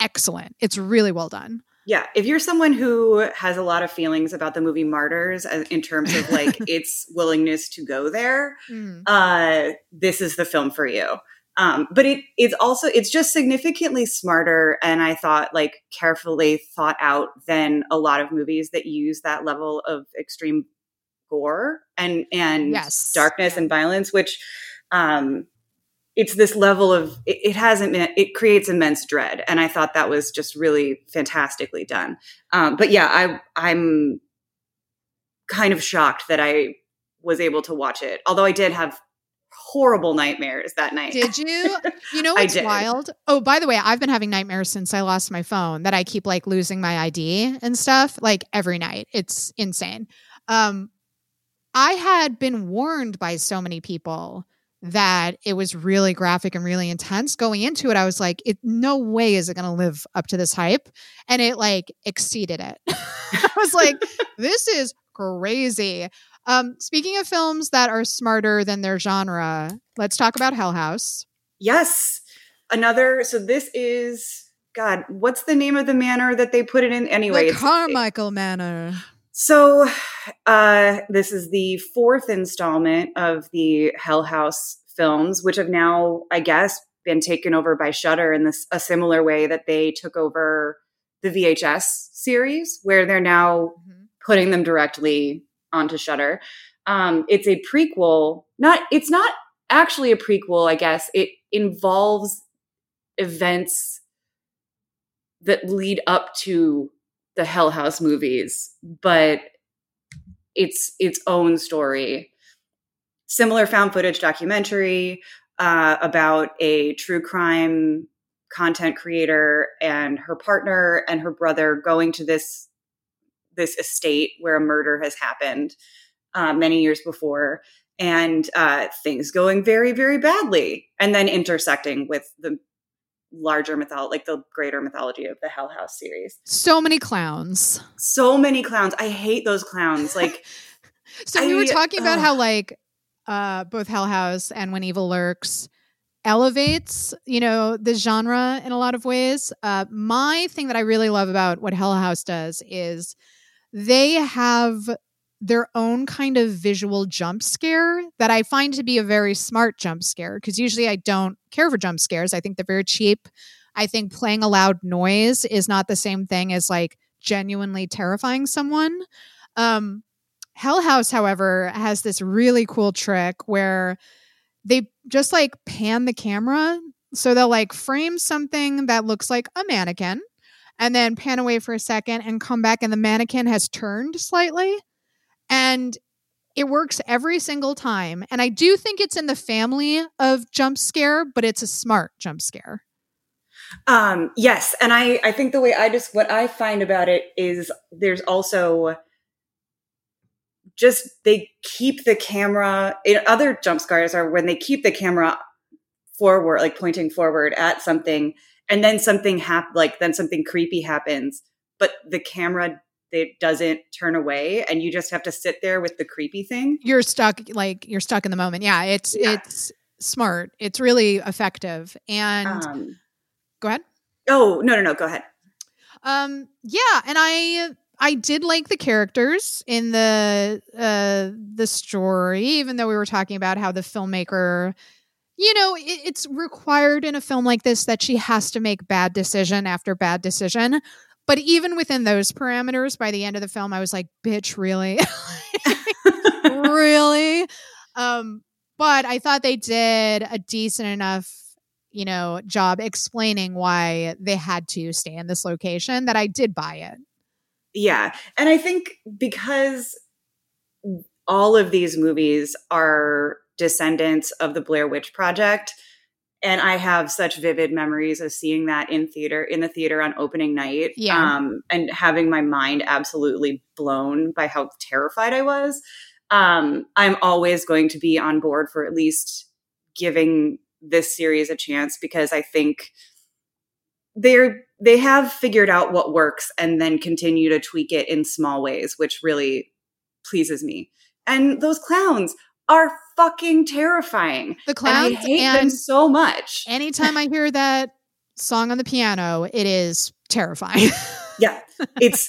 excellent. It's really well done. Yeah, if you're someone who has a lot of feelings about the movie Martyrs uh, in terms of like its willingness to go there, Mm. uh, this is the film for you. Um, but it it's also it's just significantly smarter and I thought like carefully thought out than a lot of movies that use that level of extreme gore and and Yes. darkness and violence, which um, it's this level of it, it hasn't been, it creates immense dread and i thought that was just really fantastically done um, but yeah i i'm kind of shocked that i was able to watch it although i did have horrible nightmares that night Did you? You know what's wild? Oh, by the way, I've been having nightmares since I lost my phone that I keep like losing my ID and stuff like every night. It's insane. Um I had been warned by so many people that it was really graphic and really intense going into it. I was like, it no way is it going to live up to this hype and it like exceeded it. I was like, this is crazy. Um, speaking of films that are smarter than their genre, let's talk about Hell House. yes another so this is god what's the name of the manor that they put it in anyway the Carmichael Manor. So, uh, this is the fourth installment of the Hell House films, which have now, I guess, been taken over by Shudder in this a similar way that they took over the VHS series, where they're now putting them directly onto Shudder. Um, it's a prequel. Not. It's not actually a prequel. I guess it involves events that lead up to the Hell House movies, but it's its own story. Similar found footage documentary uh, about a true crime content creator and her partner and her brother going to this this estate where a murder has happened uh, many years before and uh, things going very very badly and then intersecting with the larger mythology like the greater mythology of the hell house series So many clowns. so many clowns i hate those clowns like So we were I- talking about how like uh both Hell House and When Evil Lurks elevates, you know, the genre in a lot of ways. Uh my thing that I really love about what Hell House does is they have their own kind of visual jump scare that I find to be a very smart jump scare because usually I don't care for jump scares. I think they're very cheap. I think playing a loud noise is not the same thing as like genuinely terrifying someone. Um Hell House, however, has this really cool trick where they just like pan the camera. So they'll like frame something that looks like a mannequin and then pan away for a second and come back, and the mannequin has turned slightly. And it works every single time. And I do think it's in the family of jump scare, but it's a smart jump scare. Um, yes, and I I think the way I just what I find about it is there's also just they keep the camera. In other jump scares are when they keep the camera forward, like pointing forward at something, and then something hap like then something creepy happens, but the camera it doesn't turn away, and you just have to sit there with the creepy thing. You're stuck, like, you're stuck in the moment. Yeah, it's, Yeah. it's, smart it's really effective and Um, go ahead oh no no no go ahead. Um yeah, and I I did like the characters in the uh the story even though we were talking about how the filmmaker you know, it, it's required in a film like this that she has to make bad decision after bad decision. But even within those parameters, by the end of the film, I was like, bitch, really? really? Um, but I thought they did a decent enough, you know, job explaining why they had to stay in this location that I did buy it. Yeah. And I think because all of these movies are descendants of the Blair Witch Project, and I have such vivid memories of seeing that in theater, in the theater on opening night, Yeah. um, and having my mind absolutely blown by how terrified I was. Um, I'm always going to be on board for at least giving this series a chance because I think they're they have figured out what works and then continue to tweak it in small ways, which really pleases me. And those clowns are fucking terrifying. The And clowns I hate them so much. anytime I hear that song on the piano, it is terrifying. yeah, it's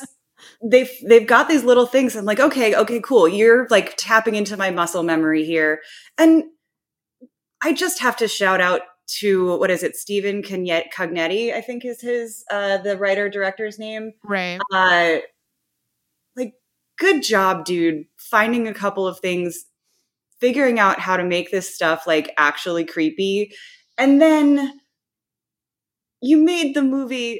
they've they've got these little things. I'm like, okay, okay, cool. You're like tapping into my muscle memory here, and I just have to shout out to what is it, Stephen Cognetti, I think is his uh, the writer director's name, right? Uh, like, good job, dude, finding a couple of things, figuring out how to make this stuff like actually creepy, and then you made the movie.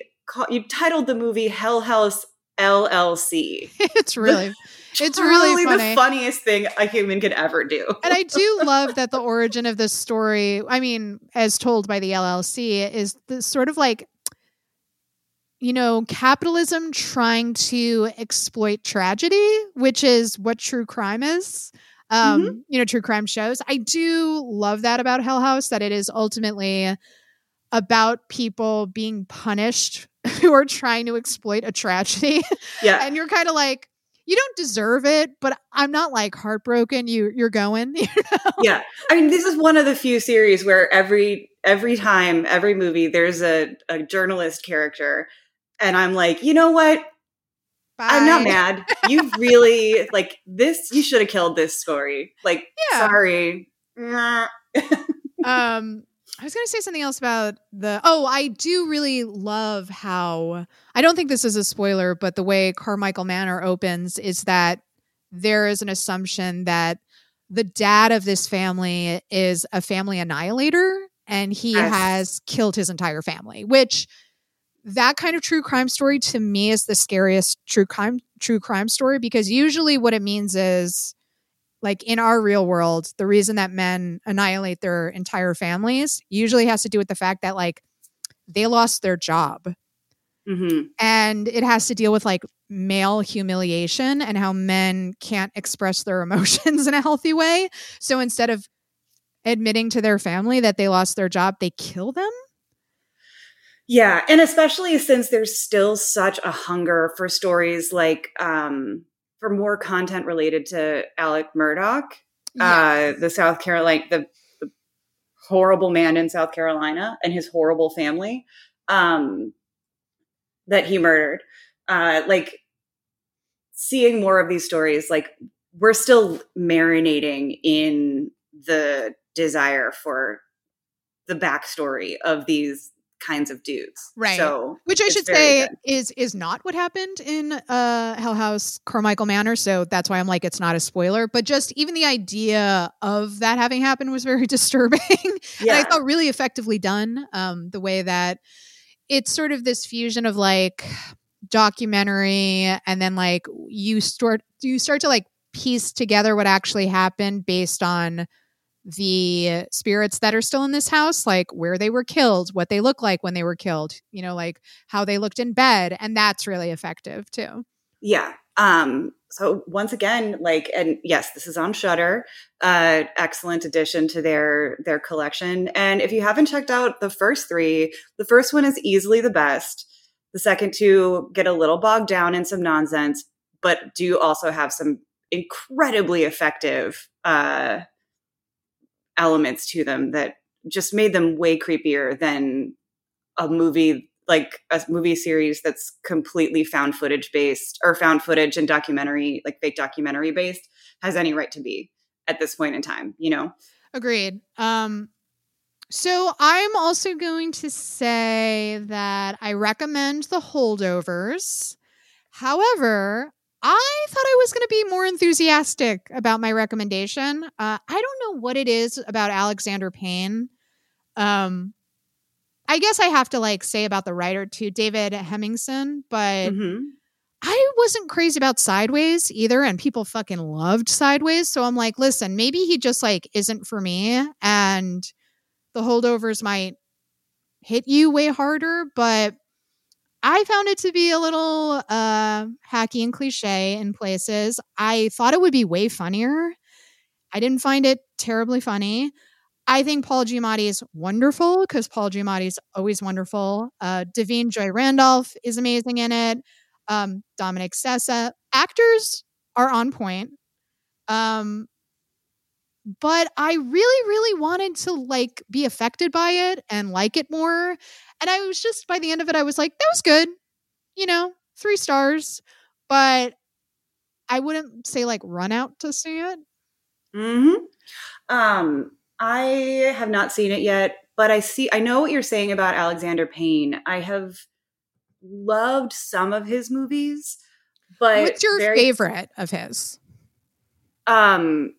You titled the movie Hell House LLC. it's really it's really funny. the funniest thing a human could ever do. and I do love that the origin of this story, I mean, as told by the LLC, is the sort of like you know, capitalism trying to exploit tragedy, which is what true crime is. Um, mm-hmm. you know, true crime shows. I do love that about Hell House that it is ultimately about people being punished who are trying to exploit a tragedy. Yeah. and you're kind of like, you don't deserve it, but I'm not like heartbroken. You you're going. You know? Yeah. I mean, this is one of the few series where every every time, every movie, there's a, a journalist character. And I'm like, you know what? Bye. I'm not mad. You really like this, you should have killed this story. Like, yeah. sorry. um I was going to say something else about the. Oh, I do really love how. I don't think this is a spoiler, but the way Carmichael Manor opens is that there is an assumption that the dad of this family is a family annihilator and he yes. has killed his entire family, which that kind of true crime story to me is the scariest true crime true crime story because usually what it means is like in our real world, the reason that men annihilate their entire families usually has to do with the fact that like they lost their job. Mm-hmm. And it has to deal with like male humiliation and how men can't express their emotions in a healthy way. So instead of admitting to their family that they lost their job, they kill them. Yeah. And especially since there's still such a hunger for stories like, um, for more content related to Alec yes. uh, the South Carolina, the, the, horrible man in South Carolina and his horrible family um, that he murdered. Uh, like seeing more of these stories, like we're still marinating in the desire for the backstory of these kinds of dudes. Right. So which I should say good. is is not what happened in uh Hell House Carmichael Manor. So that's why I'm like it's not a spoiler. But just even the idea of that having happened was very disturbing. Yeah. and I thought really effectively done. Um the way that it's sort of this fusion of like documentary and then like you start you start to like piece together what actually happened based on the spirits that are still in this house, like where they were killed, what they look like when they were killed, you know, like how they looked in bed. And that's really effective too. Yeah. Um, so once again, like, and yes, this is on Shudder. Uh, excellent addition to their their collection. And if you haven't checked out the first three, the first one is easily the best. The second two get a little bogged down in some nonsense, but do also have some incredibly effective uh, elements to them that just made them way creepier than a movie like a movie series that's completely found footage based or found footage and documentary like fake documentary based has any right to be at this point in time you know? Agreed. Um so i'm also going to say that i recommend the holdovers. However I thought I was going to be more enthusiastic about my recommendation. Uh, I don't know what it is about Alexander Payne. Um, I guess I have to like say about the writer too, David Hemingson, but mm-hmm. I wasn't crazy about Sideways either, and people fucking loved Sideways. So I'm like, listen, maybe he just like isn't for me, and the holdovers might hit you way harder, but I found it to be a little uh, hacky and cliche in places. I thought it would be way funnier. I didn't find it terribly funny. I think Paul Giamatti is wonderful because Paul Giamatti is always wonderful. Uh, Da'Vine Joy Randolph is amazing in it. Um, Dominic Sessa. Actors are on point. Um, but I really, really wanted to like be affected by it and like it more. And I was just by the end of it, I was like, that was good. You know, three stars, but I wouldn't say like run out to see it. Hmm. Um. I have not seen it yet, but I see. I know what you're saying about Alexander Payne. I have loved some of his movies, but What's your very- favorite of his? Um.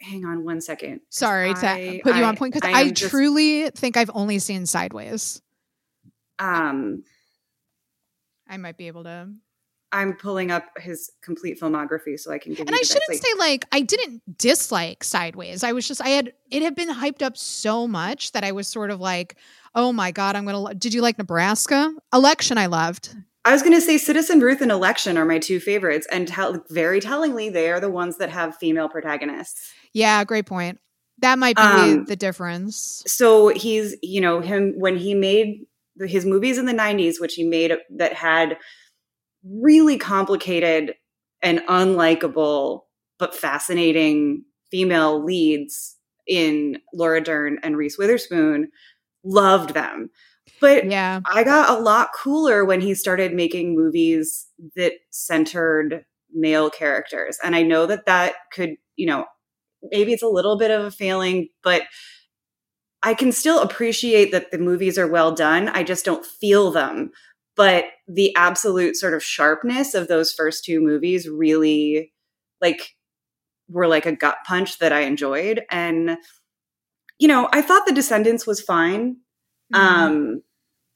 Hang on one second. Sorry to put you I- on point because I I, am just- truly think I've only seen Sideways. Um. I might be able to. I'm pulling up his complete filmography so I can give And I shouldn't say like I didn't dislike Sideways. I was just I had it had been hyped up so much that I was sort of like, oh my god, I'm gonna. Lo-. Did you like Nebraska? Election, I loved. I was going to say Citizen Ruth and Election are my two favorites, and tell, very tellingly, they are the ones that have female protagonists. Yeah, great point. That might be Um, the difference. So he's, you know, him when he made his movies in the '90s, which he made that had really complicated and unlikable but fascinating female leads in Laura Dern and Reese Witherspoon. Loved them, but Yeah, I got a lot cooler when he started making movies that centered male characters. And I know that that could, you know, maybe it's a little bit of a failing, but I can still appreciate that the movies are well done. I just don't feel them. But the absolute sort of sharpness of those first two movies really like were like a gut punch that I enjoyed. And, you know, I thought The Descendants was fine. Mhm. Um,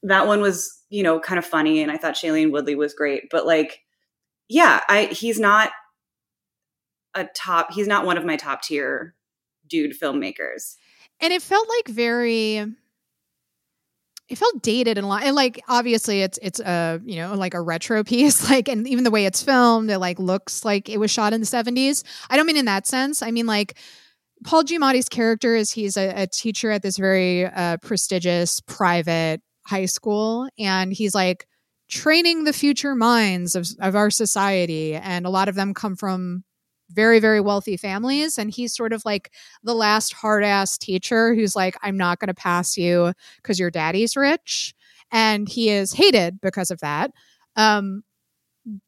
that one was, you know, kind of funny, and I thought Shailene Woodley was great. But like, yeah, I he's not a top. He's not one of my top tier dude filmmakers. and it felt like very it felt dated and, a lot, and like obviously it's it's a you know like a retro piece like and even the way it's filmed it like looks like it was shot in the 70s i don't mean in that sense i mean like paul giamatti's character is he's a, a teacher at this very uh, prestigious private high school and he's like training the future minds of, of our society and a lot of them come from very very wealthy families and he's sort of like the last hard ass teacher who's like, I'm not going to pass you because your daddy's rich. And he is hated because of that. Um,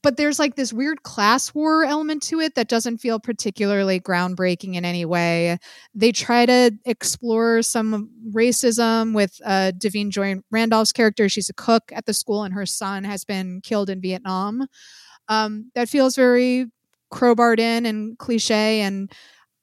but there's like this weird class war element to it that doesn't feel particularly groundbreaking in any way. They try to explore some racism with uh, Da'Vine Joy Randolph's character. She's a cook at the school, and her son has been killed in Vietnam. Um, that feels very crowbarred in and cliche and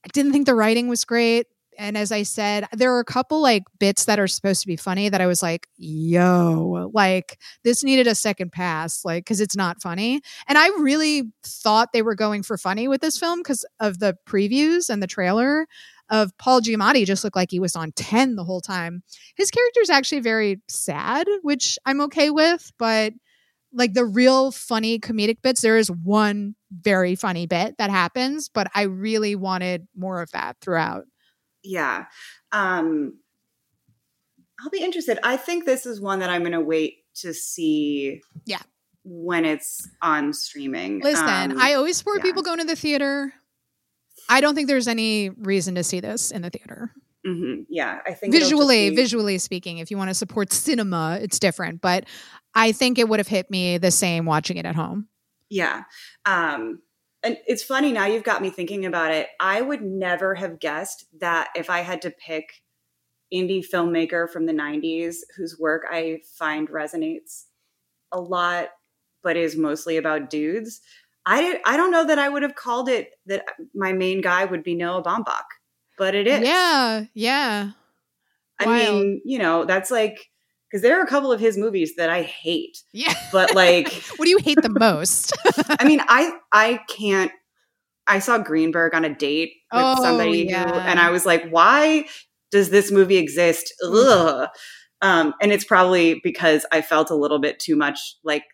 I didn't think the writing was great. And as I said, there are a couple like bits that are supposed to be funny that I was like, yo, like this needed a second pass, like, because it's not funny. And I really thought they were going for funny with this film because of the previews and the trailer of Paul Giamatti just looked like he was on 10 the whole time. His character is actually very sad, which I'm okay with, but like the real funny comedic bits, there is one very funny bit that happens, but I really wanted more of that throughout. Yeah. Um, I'll be interested. I think this is one that I'm going to wait to see. Yeah. When it's on streaming. Listen, Um, I always support yeah. people going to the theater. I don't think there's any reason to see this in the theater. mhm, yeah, I think Visually, be- visually speaking, if you want to support cinema, it's different, but I think it would have hit me the same watching it at home. Yeah. Um, and it's funny now you've got me thinking about it. I would never have guessed that if I had to pick indie filmmaker from the 90s whose work I find resonates a lot but is mostly about dudes. I I don't know that I would have called it that my main guy would be Noah Baumbach, but it is. Yeah, yeah. I wild. mean, you know, that's like because there are a couple of his movies that I hate, Yeah. but like what do you hate the most? I mean, I I can't. I saw Greenberg on a date with Oh, somebody yeah. who, and I was like, "Why does this movie exist?" Ugh. Um, and it's probably because I felt a little bit too much like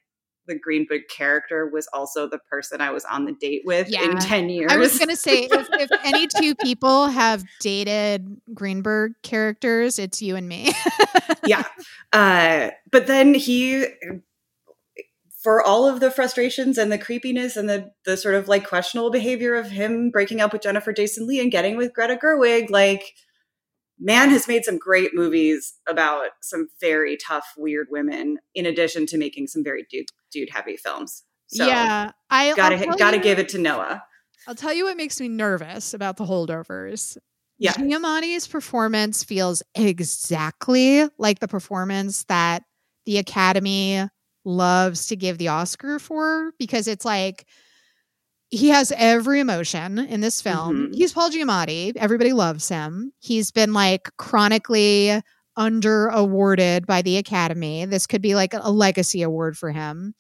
the Greenberg character was also the person I was on the date with Yeah. in ten years. I was going to say, if, if any two people have dated Greenberg characters, it's you and me. yeah. Uh, but then he, for all of the frustrations and the creepiness and the the sort of like questionable behavior of him breaking up with Jennifer Jason Lee and getting with Greta Gerwig, like man has made some great movies about some very tough, weird women, in addition to making some very dude dude heavy films. So yeah, I gotta I'll gotta you- give it to Noah. I'll tell you what makes me nervous about the holdovers. Yeah. Giamatti's performance feels exactly like the performance that the Academy loves to give the Oscar for because it's like he has every emotion in this film. Mhm. He's Paul Giamatti. Everybody loves him. He's been like chronically under awarded by the Academy. This could be like a legacy award for him.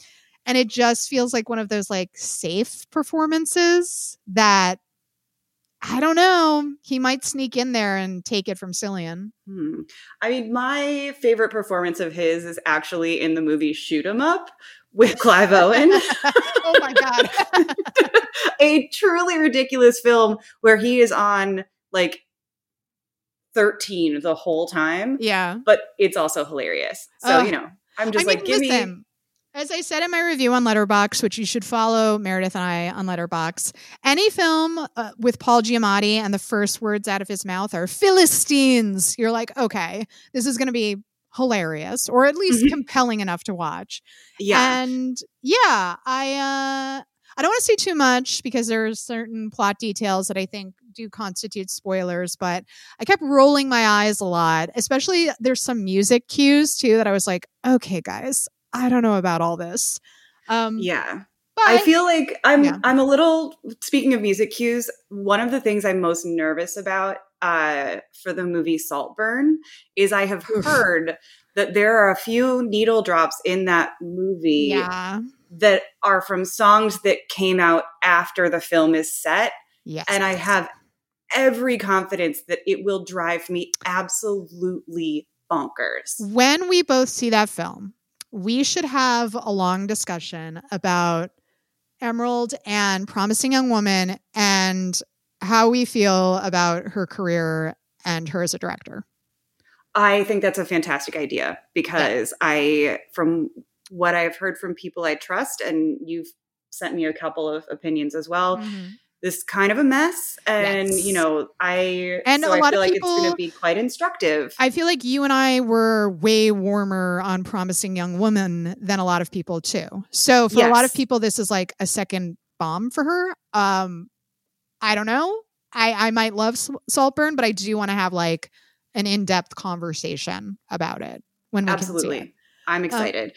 And it just feels like one of those like safe performances that I don't know. He might sneak in there and take it from Cillian. Hmm. I mean, my favorite performance of his is actually in the movie Shoot 'em Up with Clive Owen. oh my god. a truly ridiculous film where he is on like 13 the whole time, yeah. but it's also hilarious. So, you know, I'm just I like, mean, give me. as I said in my review on Letterboxd, which you should follow Meredith and I on Letterboxd, any film uh, with Paul Giamatti and the first words out of his mouth are Philistines. You're like, okay, this is going to be hilarious or at least Mhm. compelling enough to watch. Yeah. And yeah, I uh I don't want to say too much because there are certain plot details that I think do constitute spoilers, but I kept rolling my eyes a lot. Especially there's some music cues too that I was like, okay, guys, I don't know about all this. Um yeah. but I feel like I'm Yeah. I'm a little speaking of music cues, one of the things I'm most nervous about uh for the movie Saltburn is I have heard that there are a few needle drops in that movie yeah. That are from songs that came out after the film is set Yes. and I have every confidence that it will drive me absolutely bonkers. when we both see that film, we should have a long discussion about Emerald and Promising Young Woman and how we feel about her career and her as a director. I think that's a fantastic idea because I, from what I've heard from people I trust, and you've sent me a couple of opinions as well, this kind of a mess. And, Yes. you know, I, And so a I lot feel of like it's going people- to be quite instructive. I feel like you and I were way warmer on Promising Young Woman than a lot of people too. So for a lot of people, this is like a second bomb for her. Um, I don't know. I I might love Saltburn, but I do want to have like an in depth conversation about it when we Can see it. Absolutely. I'm excited.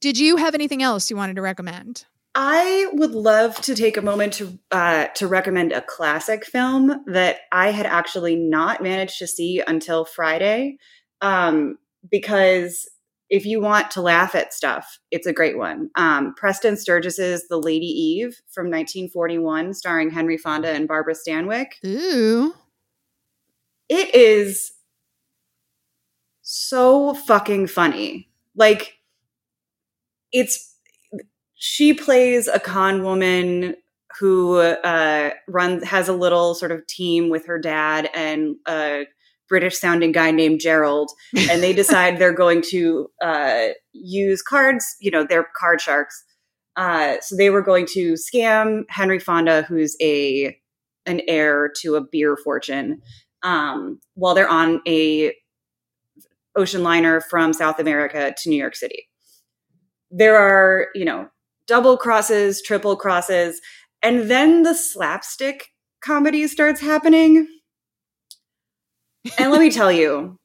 Did you have anything else you wanted to recommend? I would love to take a moment to uh, to recommend a classic film that I had actually not managed to see until Friday, um, because if you want to laugh at stuff, it's a great one. Um, Preston Sturges's *The Lady Eve* from 1941, starring Henry Fonda and Barbara Stanwyck. Ooh. It is so fucking funny. Like it's she plays a con woman who uh runs has a little sort of team with her dad and a British sounding guy named Gerald and they decide they're going to uh use cards, you know, they're card sharks. Uh so they were going to scam Henry Fonda who's a an heir to a beer fortune um, while they're on a ocean liner from South America to New York City. There are, you know, double crosses, triple crosses, and then the slapstick comedy starts happening. And let me tell you,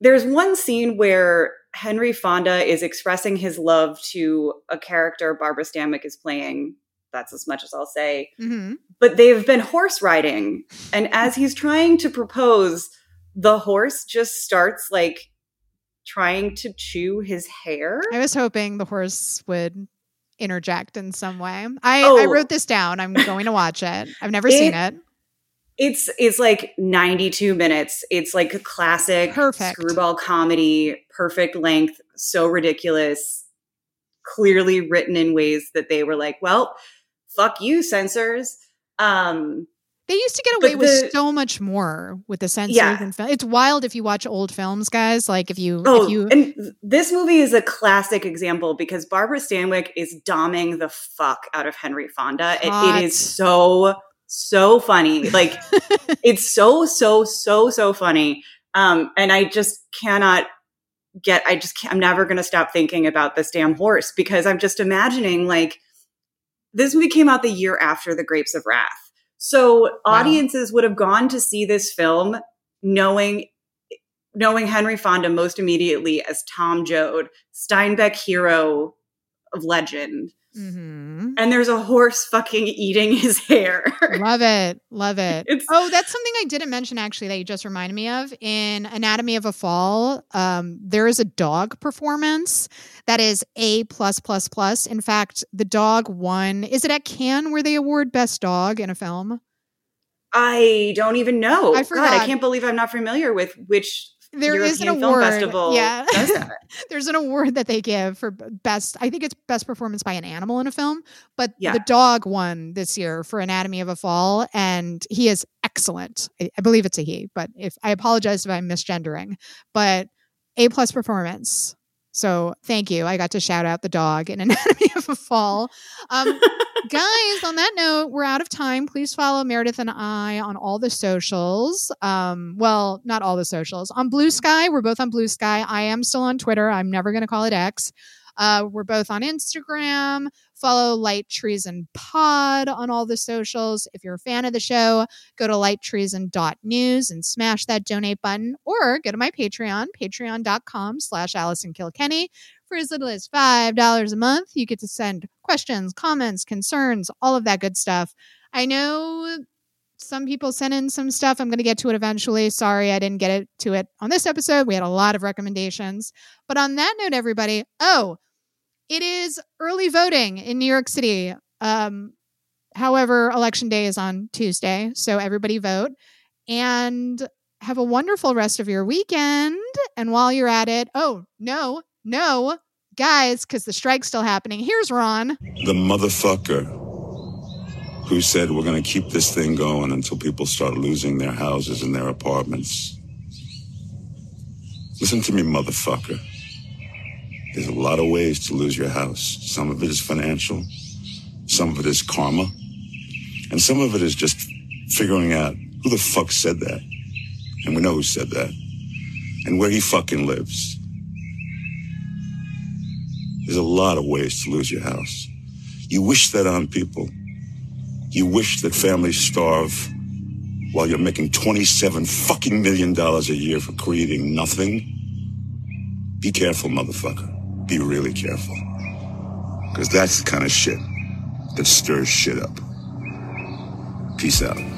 there's one scene where Henry Fonda is expressing his love to a character Barbara Stanwyck is playing. That's as much as I'll say hmm but they've been horse riding and as he's trying to propose the horse just starts like trying to chew his hair I was hoping the horse would interject in some way. I, I Oh. wrote this down. I'm going to watch it. I've never It- seen it. it's it's like 92 minutes it's like a classic Perfect. screwball comedy perfect length so ridiculous clearly written in ways that they were like well fuck you censors um They used to get away with so much more with the censors Yeah. and film. It's wild if you watch old films, guys. Like if you, Oh, if you, and this movie is a classic example because Barbara Stanwyck is doming the fuck out of Henry Fonda. It, it is so so funny. Like it's so so so so funny. Um, and I just cannot get I just can't, I'm never going to stop thinking about this damn horse because I'm just imagining like this movie came out the year after The Grapes of Wrath. So wow. audiences would have gone to see this film knowing knowing Henry Fonda most immediately as Tom Joad, Steinbeck hero of legend. Mm-hmm. And there's a horse fucking eating his hair. love it. Love it. It's, oh, that's something I didn't mention actually that you just reminded me of. In Anatomy of a Fall, um, there is a dog performance that is A plus plus plus. In fact, the dog won. Is it at Cannes where they award best dog in a film? I don't even know. I forgot. God, I can't believe I'm not familiar with which there European is an award. Festival yeah. There's an award that they give for best. I think it's best performance by an animal in a film. But yeah. the dog won this year for Anatomy of a Fall, and he is excellent. I, I believe it's a he, but if I apologize if I'm misgendering, but a plus performance. So thank you. I got to shout out the dog in Anatomy of a Fall. Um, guys, on that note, we're out of time. Please follow Meredith and I on all the socials. Um, well, not all the socials. On Blue Sky, we're both on Blue Sky. I am still on Twitter. I'm never going to call it X. Uh, we're both on Instagram. Follow Light Treason Pod on all the socials. If you're a fan of the show, go to lighttreason.news and smash that donate button or go to my Patreon, patreon.com slash Allison Kilkenny. For as little as $5 a month, you get to send questions, comments, concerns, all of that good stuff. I know some people sent in some stuff. I'm going to get to it eventually. Sorry, I didn't get it to it on this episode. We had a lot of recommendations. But on that note, everybody, oh, it is early voting in New York City. Um, however, election day is on Tuesday. So everybody vote and have a wonderful rest of your weekend. And while you're at it, oh, no, no, guys, because the strike's still happening. Here's Ron. The motherfucker who said we're going to keep this thing going until people start losing their houses and their apartments. Listen to me, motherfucker. There's a lot of ways to lose your house. Some of it is financial, some of it is karma, and some of it is just figuring out who the fuck said that. And we know who said that, and where he fucking lives. There's a lot of ways to lose your house. You wish that on people. You wish that families starve while you're making 27 fucking million dollars a year for creating nothing? Be careful, motherfucker. Be really careful. Because that's the kind of shit that stirs shit up. Peace out.